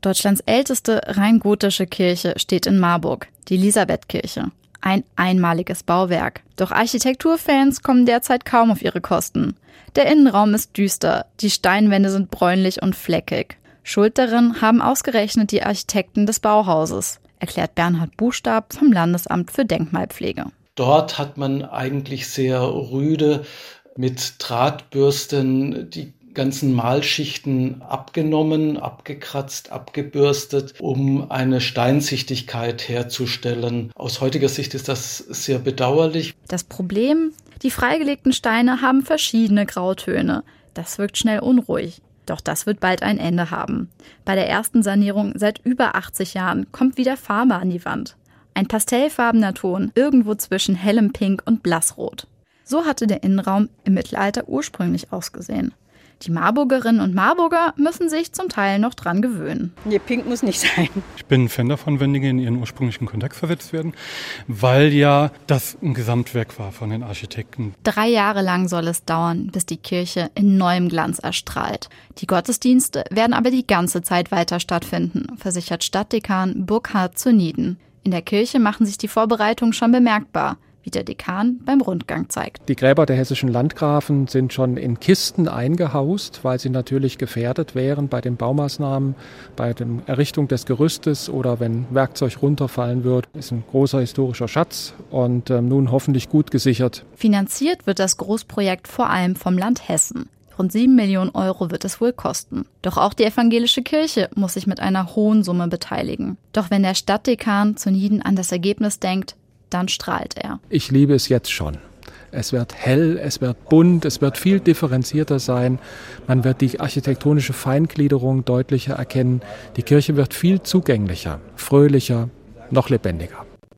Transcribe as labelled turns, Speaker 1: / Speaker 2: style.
Speaker 1: Deutschlands älteste rein gotische Kirche steht in Marburg, die Elisabethkirche. Ein einmaliges Bauwerk. Doch Architekturfans kommen derzeit kaum auf ihre Kosten. Der Innenraum ist düster, die Steinwände sind bräunlich und fleckig. Schuld darin haben ausgerechnet die Architekten des Bauhauses, erklärt Bernhard Buchstab vom Landesamt für Denkmalpflege.
Speaker 2: Dort hat man eigentlich sehr rüde mit Drahtbürsten die ganzen Malschichten abgenommen, abgekratzt, abgebürstet, um eine Steinsichtigkeit herzustellen. Aus heutiger Sicht ist das sehr bedauerlich.
Speaker 1: Das Problem, die freigelegten Steine haben verschiedene Grautöne. Das wirkt schnell unruhig. Doch das wird bald ein Ende haben. Bei der ersten Sanierung seit über 80 Jahren kommt wieder Farbe an die Wand. Ein pastellfarbener Ton, irgendwo zwischen hellem Pink und Blassrot. So hatte der Innenraum im Mittelalter ursprünglich ausgesehen. Die Marburgerinnen und Marburger müssen sich zum Teil noch dran gewöhnen.
Speaker 3: Nee, pink muss nicht sein.
Speaker 4: Ich bin ein Fan davon, wenn Dinge in ihren ursprünglichen Kontext versetzt werden, weil ja das ein Gesamtwerk war von den Architekten.
Speaker 1: Drei Jahre lang soll es dauern, bis die Kirche in neuem Glanz erstrahlt. Die Gottesdienste werden aber die ganze Zeit weiter stattfinden, versichert Stadtdekan Burkhard zu Nieden. In der Kirche machen sich die Vorbereitungen schon bemerkbar wie der Dekan beim Rundgang zeigt.
Speaker 5: Die Gräber der hessischen Landgrafen sind schon in Kisten eingehaust, weil sie natürlich gefährdet wären bei den Baumaßnahmen, bei der Errichtung des Gerüstes oder wenn Werkzeug runterfallen wird. Das ist ein großer historischer Schatz und äh, nun hoffentlich gut gesichert.
Speaker 1: Finanziert wird das Großprojekt vor allem vom Land Hessen. Rund 7 Millionen Euro wird es wohl kosten. Doch auch die evangelische Kirche muss sich mit einer hohen Summe beteiligen. Doch wenn der Stadtdekan zu Nieden an das Ergebnis denkt, dann strahlt er.
Speaker 5: Ich liebe es jetzt schon. Es wird hell, es wird bunt, es wird viel differenzierter sein. Man wird die architektonische Feingliederung deutlicher erkennen. Die Kirche wird viel zugänglicher, fröhlicher, noch lebendiger.